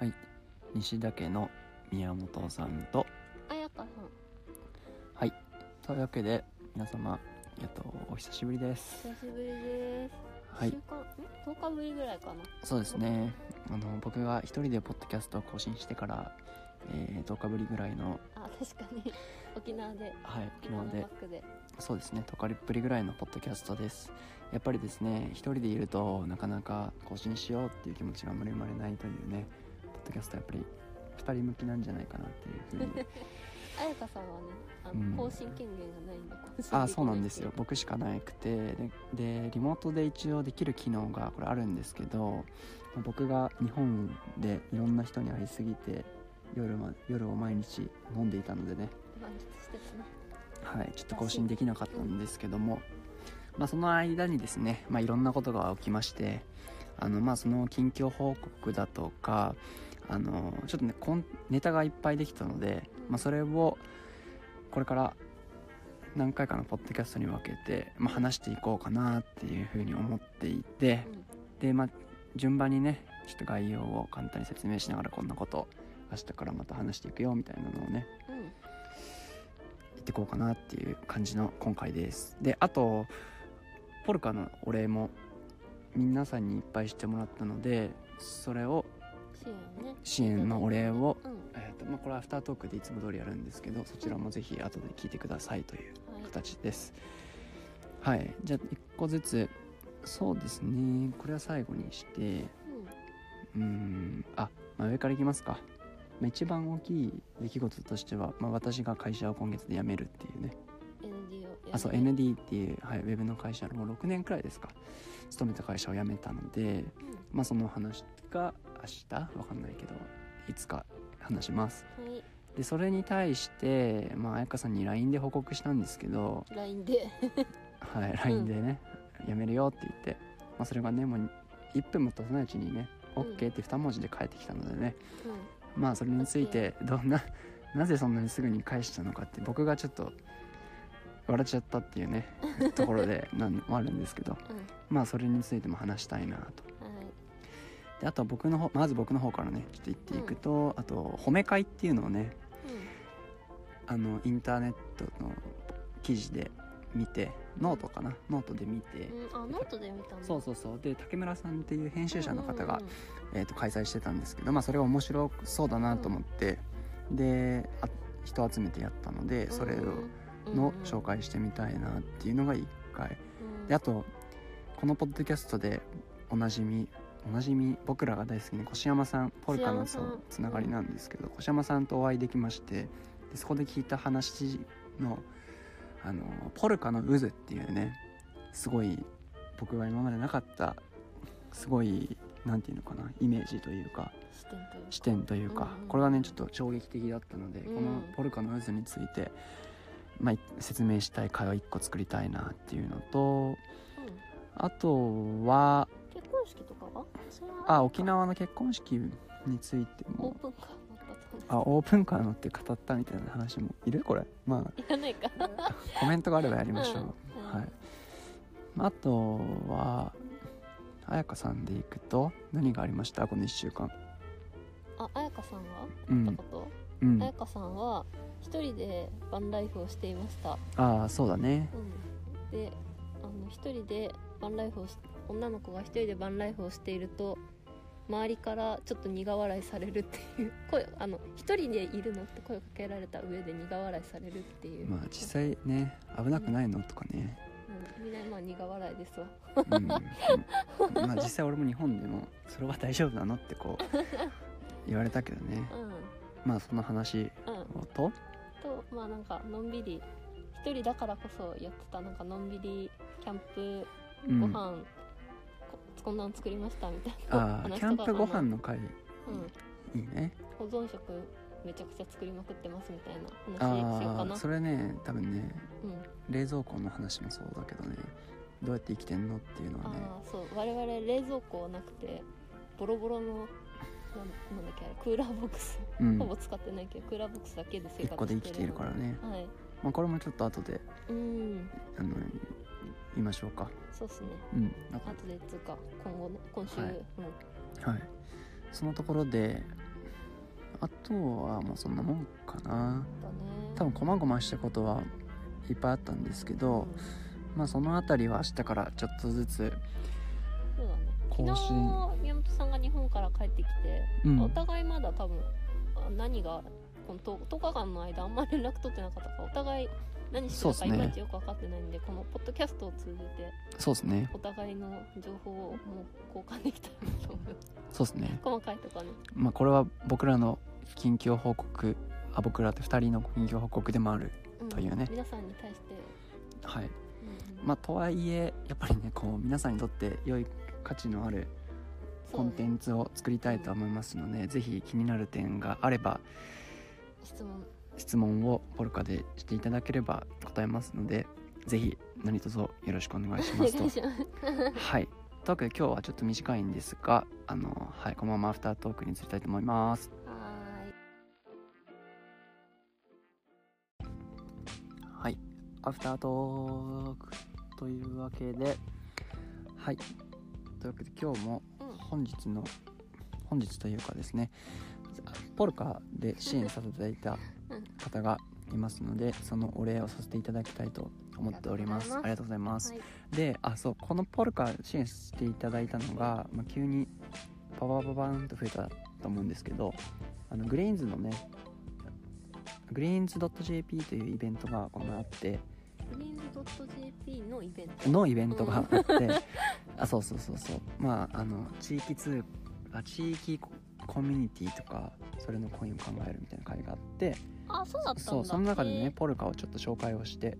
はい。西田家の宮本さんと。あやかさん。はい。というわけで皆様えっとお久しぶりです。久しぶりです。はい。週間ん？10日ぶりぐらいかな。そうですね。あの僕が一人でポッドキャストを更新してから、えー10日ぶりぐらいのあ確かに。沖縄で。はい沖縄で。そうですね。10日ぶりぐらいのポッドキャストです。やっぱりですね一人でいるとなかなか更新しようっていう気持ちがあんまり生まれないというねポッドキャストはやっぱり2人向きなんじゃないかなっていうふうに。あやかさんはねあの、うん。更新権限がないんであそうなんですよ。僕しかなくて。ででリモートで一応できる機能がこれあるんですけど僕が日本でいろんな人に会いすぎて夜,、ま、夜を毎日飲んでいたのでね。満喫してたね。はい、ちょっと更新できなかったんですけども、まあ、その間にですね、まあ、いろんなことが起きましてあの、まあ、その近況報告だとかあのちょっとねコンネタがいっぱいできたので、まあ、それをこれから何回かのポッドキャストに分けて、まあ、話していこうかなっていうふうに思っていてで、まあ、順番にねちょっと概要を簡単に説明しながらこんなこと明日からまた話していくよみたいなのをねうんうん行ってこうかなっていう感じの今回です。であとポルカのお礼も皆さんにいっぱいしてもらったのでそれを支援のお礼を、うん。えーとまあ、これはアフタートークでいつも通りやるんですけどそちらもぜひ後で聞いてくださいというはい形です。はい。じゃあ1個ずつ。そうですね。これは最後にして。うん。あ、まあ、上からいきますか、まあ、一番大きい出来事としては、まあ、私が会社を今月で辞めるっていうね。ND をやあそうる ND っていう、はい、ウェブの会社のもう6年くらいですか。勤めた会社を辞めたのでうん。まあその話が明日？わかんないけどいつか話します。はい。でそれに対してまあ彩香さんに LINE で報告したんですけど LINE で。はい LINE でね、辞めるよって言って、まあ、それがねもう1分も経たないうちにねうん OK って2文字で返ってきたのでね、うん。まあそれについてどんななぜそんなにすぐに返したのかって僕がちょっと笑っちゃったっていうねところでなんもあるんですけどうん。まあそれについても話したいなと。はいであとは僕の方まず僕の方からねちょっと言っていくと、あと褒め会っていうのをねあのインターネットの記事で見てノートかな？ノートで見て、うん、うん、あノートで見たそうそうそう。で竹村さんっていう編集者の方が、うんうんえー、と開催してたんですけど、まあ、それが面白そうだなと思って、であ人集めてやったのでそれをうんの紹介してみたいなっていうのが1回。うん。であとこのポッドキャストでおなじみおなじみ僕らが大好きな越山さんポルカの越山さんつながりなんですけど、越山さんとお会いできましてでそこで聞いた話のあのポルカの渦っていうねすごい僕が今までなかったすごいなんていうのかなイメージというか視点というか。うこれがねちょっと衝撃的だったので、うん。このポルカの渦について、まあ、説明したい会話1個作りたいなっていうのとうん。あとはあ沖縄の結婚式についてオーもプンカー乗ったとあオープンカー乗って語ったみたいな話もいる？これ。まいらないか。あコメントがあればやりましょう、うん。はい。あとは彩香さんでいくと何がありました？この1週間。あ彩香さんは？うん。ってこと？うん。彩香さんは一人でバンライフをしていました。ああそうだね。うん。であの一人でバンライフをし女の子が一人でバンライフをしていると周りからちょっと苦笑いされるっていう 声あの一人でいるのって声をかけられた上で苦笑いされるっていう。まあ実際ね危なくないのとかね、うん、みん。なまあ苦笑いですわ。うん、まあ実際俺も日本でもそれは大丈夫なのってこう 言われたけどね。うん。まあその話うん。をと？とまあなんかのんびり一人だからこそやってたなんかのんびりキャンプうん。ご飯、ここんなん作りましたみたいな。ああキャンプご飯の会。うん。いいね。保存食めちゃくちゃ作りまくってますみたいな話しようかな。それね多分ねうん。冷蔵庫の話もそうだけどね。どうやって生きてんのっていうのはね。ああそう。我々冷蔵庫なくてボロボロのなんなんだっけあれクーラーボックス、うん。ほぼ使ってないけどクーラーボックスだけで生活してるで。生きているからね。はい。まあこれもちょっと後で。うん。あの言いましょうか。そうっすね。うん。なんか後でっつうか今後ね今週、はい。うん。はい。そのところであとはもうそんなもんかな。だね。多分こまごましたことはいっぱいあったんですけど、うん。まあそのあたりは明日からちょっとずつそうだね。更昨新日宮本さんが日本から帰ってきて、うん。お互いまだ多分あ何がこの 10, 10日間の間あんまり連絡取ってなかったからお互い何してるかいまいちよく分かってないんでこのポッドキャストを通じてそうですね。お互いの情報をもう交換できたらなと思いますそうですね。細かいとかね。まあこれは僕らの近況報告あ僕らって2人の近況報告でもあるうん。というね。皆さんに対して、はい。うんうん。まあとはいえやっぱりねこう皆さんにとって良い価値のあるコンテンツを作りたいと思いますので、ぜひ気になる点があれば質問質問をポルカでしていただければ答えますのでぜひ何卒よろしくお願いしおます。とはい。というわけで今日はちょっと短いんですがあのはいこのままアフタートークに移りたいと思います。ははい。アフタートークというわけではい。というわけで今日もーいうん。本日の本日というかですねポルカで支援させていただいたうん方がいますのでそのお礼をさせていただきたいと思っております。あありがとうございます。はい。であそうこの polca 支援していただいたのが、まあ、急にパパパパーンと増えたと思うんですけどあの greenz のねグレインズ .jp というイベントがこの前あって greenz.jp のイベント？のイベントがあって、あそうそうそうそう。まああの地域通あ地域ココミュニティとかそれのコインを考えるみたいな会があってあそうだったんだ。そうその中でねへポルカをちょっと紹介をして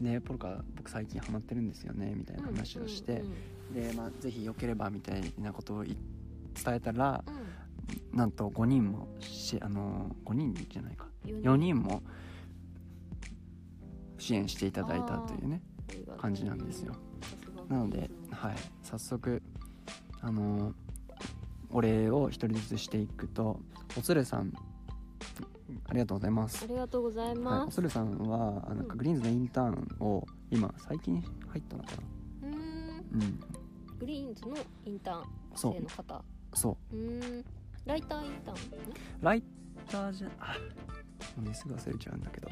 ねポルカ僕最近ハマってるんですよねみたいな話をして、うんで、まあ、ぜひよければみたいなことをい伝えたらなんと5人もしあの5人じゃないか。四4人も支援していただいたというね感じなんですよ。なので、はい、早速あのお礼を一人ずつしていくとおつるさんありがとうございます。ありがとうございはい、ます、おつるさんはあなんかグリーンズのインターンを今最近入ったのかな？うーん。うん。グリーンズのインターンそう。生の方。そう。うーん。ライターインターンね。ライターじゃあもうねすぐ忘れちゃうんだけど、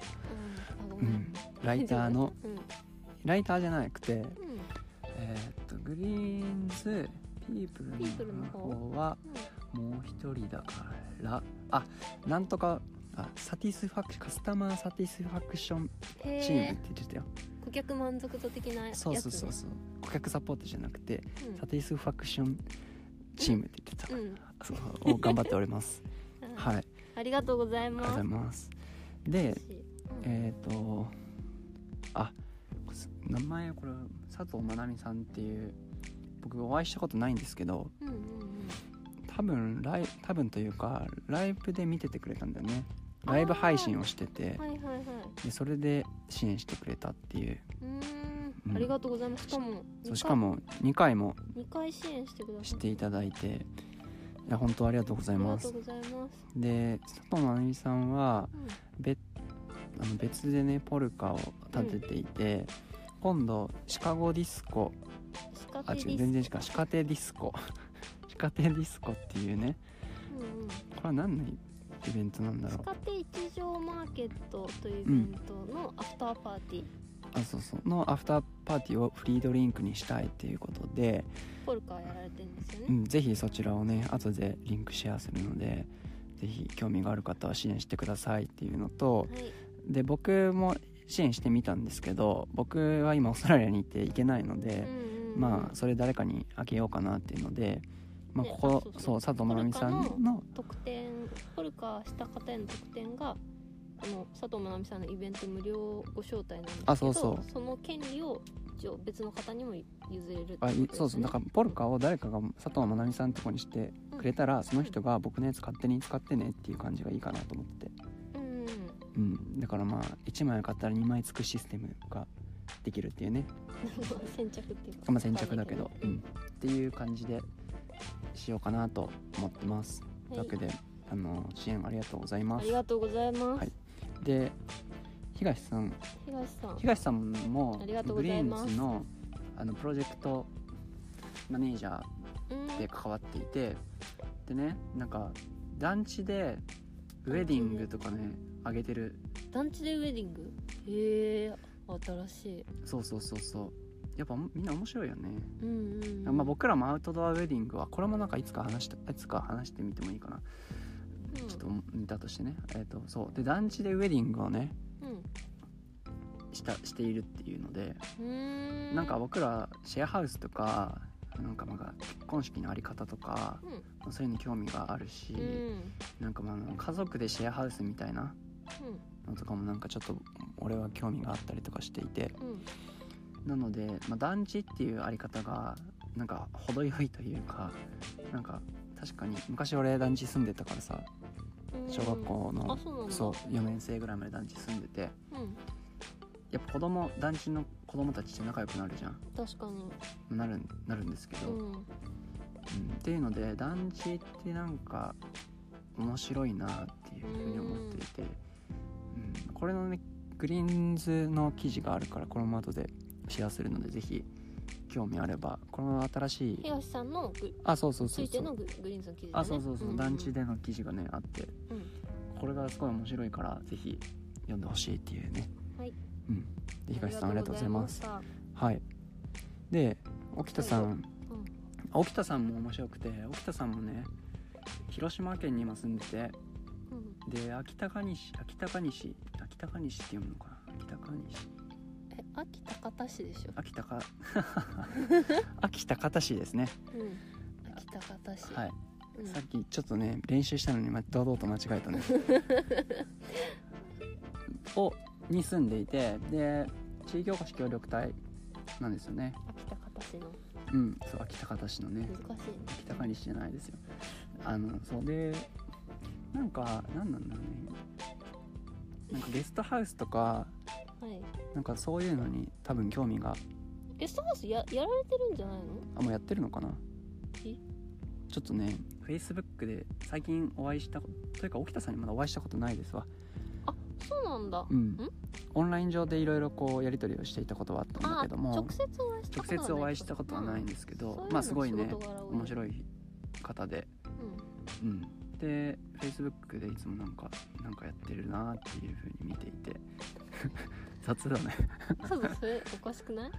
うん。うん、ライターの うん。うんライターじゃなくてえーっと greenz people の方。はもう一人だからあなんとかあサティスファクションカスタマー。 satisfaction team へっえて言ってたよ、顧客満足度的なやつ、ね、そうそうそうそう。顧客サポートじゃなくてうん。 satisfaction team って言ってた、うん。そうを頑張っております。うんはい。あありがとうございりがとうごますざいます。でうんえっ、とあ名前これ佐藤まなみさんっていう僕お会いしたことないんですけどうんうんうん多分ライ多分というかライブで見ててくれたんだよね。ライブ配信をしてて。はいはいはい。でそれで支援してくれたっていう。うーん。うん。ありがとうございます。しかもそうしかも2回も2回支援してくださしていただいて。いや本当ありがとうございます。ありがとうございます。で佐藤まなみさんはうん。別あの別でねポルカを立てていて、今度シカゴディスコ。あ違う全然違う。シカテディスコ。シカテディスコっていうね。うんうん。これは何のイベントなんだろう。歯科テ一条マーケットというイベントのアフターパーティー、あそうそう。のアフターパーティーをフリードリンクにしたいっていうことで、ポルカーやられてるんですよね、うん、ぜひそちらをね後でリンクシェアするのでぜひ興味がある方は支援してくださいっていうのとはい。で僕も支援してみたんですけど僕は今オーストラリアにいて行けないので、うんうんうん。まあそれ誰かにあげようかなっていうので、まあ、ねここあそうそう。そう佐藤まなみさんの。特典ポルカーした方への特典がこの佐藤まなみさんのイベント無料ご招待なんですけどあそうそう。の権利を一応別の方にも譲れるってことあそうそう。だからポルカを誰かが佐藤まなみさんのとこにしてくれたらその人が僕のやつ勝手に使ってねっていう感じがいいかなと思って。て、うんうん。うん、だからまあ1枚買ったら2枚つくシステムができるっていうね、先着っていうか。まあ、先着だけど、うん、っていう感じでしようかなと思ってます、というわけであの支援ありがとうございます。ありがとうございます、はい。で東さん。東さん。東さんもありがとうグリーンズのあのプロジェクトマネージャーうん。で関わっていてでねなんか団地でウェディングとかねあげてる。団地でウェディング？へえ新しい。そうそうそうそうやっぱみんな面白いよね、うんうん、うん、まあ、僕らもアウトドアウェディングはこれもなんかいつか話していつか話してみてもいいかな、うん、ちょっと似たとしてね。えっ、とそう。で団地でウェディングをねうん。したしているっていうのでうなんか僕らシェアハウスとかなんかまあ結婚式のあり方とかうん。まあそういうのに興味があるし、うん。なんかまあ家族でシェアハウスみたいなのとかもなんかちょっと俺は興味があったりとかしていてうんうんなので、まあ、団地っていうあり方がなんか程よいというかなんか確かに昔俺団地住んでたからさうん小学校のうなんだ。そう4年生ぐらいまで団地住んでてうん。やっぱ子供団地の子供たちって仲良くなるじゃん。確かに。なるなるんですけど、うん。うん。っていうので団地ってなんか面白いなっていうふうに思っていて、うん、これのねグリーンズの記事があるからこれも後でシェアするのでぜひ興味あればこの新しい東さんのグあそうそうつそうそう。いてのググリーンズの記事だね。あそうそうそう、んん。団地での記事がねあって。うん。これがすごい面白いからぜひ読んでほしいっていうね。はい。うん。で東さんありがとうございます。あはい。で沖田さん。うございまあ沖田さんも面白くて沖田さんもね広島県に今住んでてうん。で秋高西秋高西秋高西って読むのかな？秋高西え秋高田市でしょ。秋高 秋高田市ですね。うん。秋高田市。はい、うん。さっきちょっとね練習したのにま堂々と間違えたね。をに住んでいてで地域おこし協力隊なんですよね。秋高田市の。うん。そう秋高田市のね。難しいね。秋高西じゃないですよ。あのそうでなんか何なんだろうね。なんかゲストハウスとかはいなんかそういうのに多分興味が。ゲストハウスややられてるんじゃないの？あもうやってるのかな？え？ちょっとね Facebook で最近お会いしたことというか沖田さんにまだお会いしたことないですわ。そうなんだ。うん。オンライン上でいろいろこうやり取りをしていたことはあったんだあけども直接お会いしたことはない。直接お会いしたことはないんですけど、まあすごいね面白い、い方で。うん。うん。で Facebook でいつもなんかなんかやってるなっていうふうに見ていて雑だね。ちょっとそれおかしくない？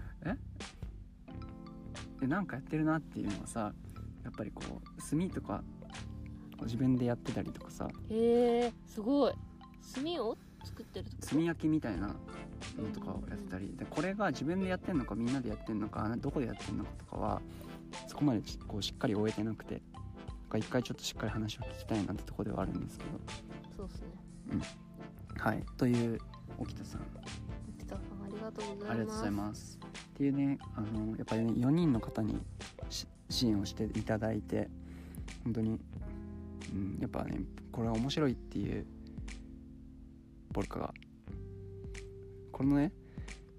でなんかやってるなっていうのはさやっぱりこう炭とか自分でやってたりとかさ。へえすごい。炭を作ってると？炭焼きみたいなのとかをやってたり。でこれが自分でやってんのかみんなでやってんのかどこでやってんのかとかはそこまでこうしっかり終えてなくてなんか一回ちょっとしっかり話を聞きたいなってとこではあるんですけど。そうですね。はい。という沖田さんがとうございます。ありがとうございます。っていうねあのやっぱりね4人の方にし支援をしていただいて本当に、うん、やっぱねこれは面白いっていうポルカがこのね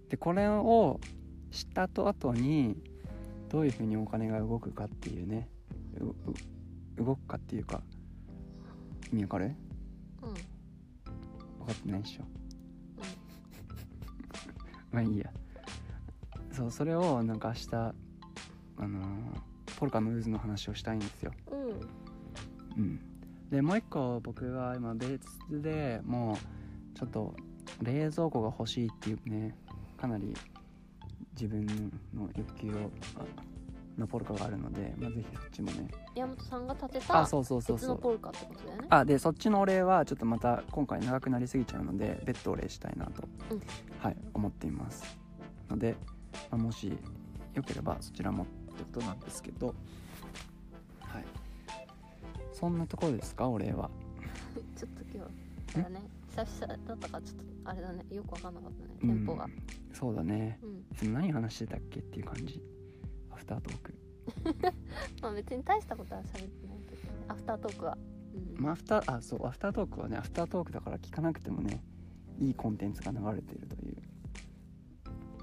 でこれを知った後後にどういうふうにお金が動くかっていうね動くかっていうか意味わかる？うん。うん分かってないでしょまあいいや。そうそれをなんか明日あのーポルカの渦の話をしたいんですよ。うん。うん。でもう一個僕が今別でもうちょっと冷蔵庫が欲しいっていうねかなり自分の欲求をあのポルカがあるので、まあ、ぜひそっちもね。山本さんが建てたあそうそうそう別そう。のポルカってことだよね。あでそっちのお礼はちょっとまた今回長くなりすぎちゃうので別途お礼したいなと、うん。はい思っていますので、まあもしよければそちらもってことなんですけどはい。そんなところですかお礼は。ちょっと今日だね久々だったからちょっとあれだね。よく分かんなかったね。テンポが。うん。そうだね。うん。何話してたっけっていう感じタートーク。まあ別に大したことは喋ってないけどね。アフタートークは。うん。まあアフターあそうアフタートークはねアフタートークだから聞かなくてもねいいコンテンツが流れているという。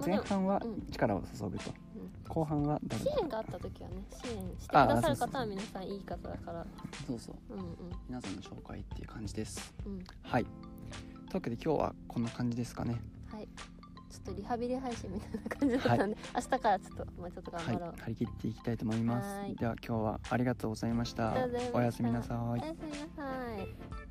前半はうん。力を注ぐと、うん。後半は誰支援があった時はね支援してくださる方は皆さんいい方だから。そうそう。うんうん。皆さんの紹介っていう感じです。うん。はい。というわけで今日はこんな感じですかねとリハビリ配信みたいな感じだったんで、明日からちょっともうちょっと頑はい張ろう、張り切っていきたいと思います。はい。では今日はありがとうございました。ありがとうございました。おやすみなさい。おやすみなさい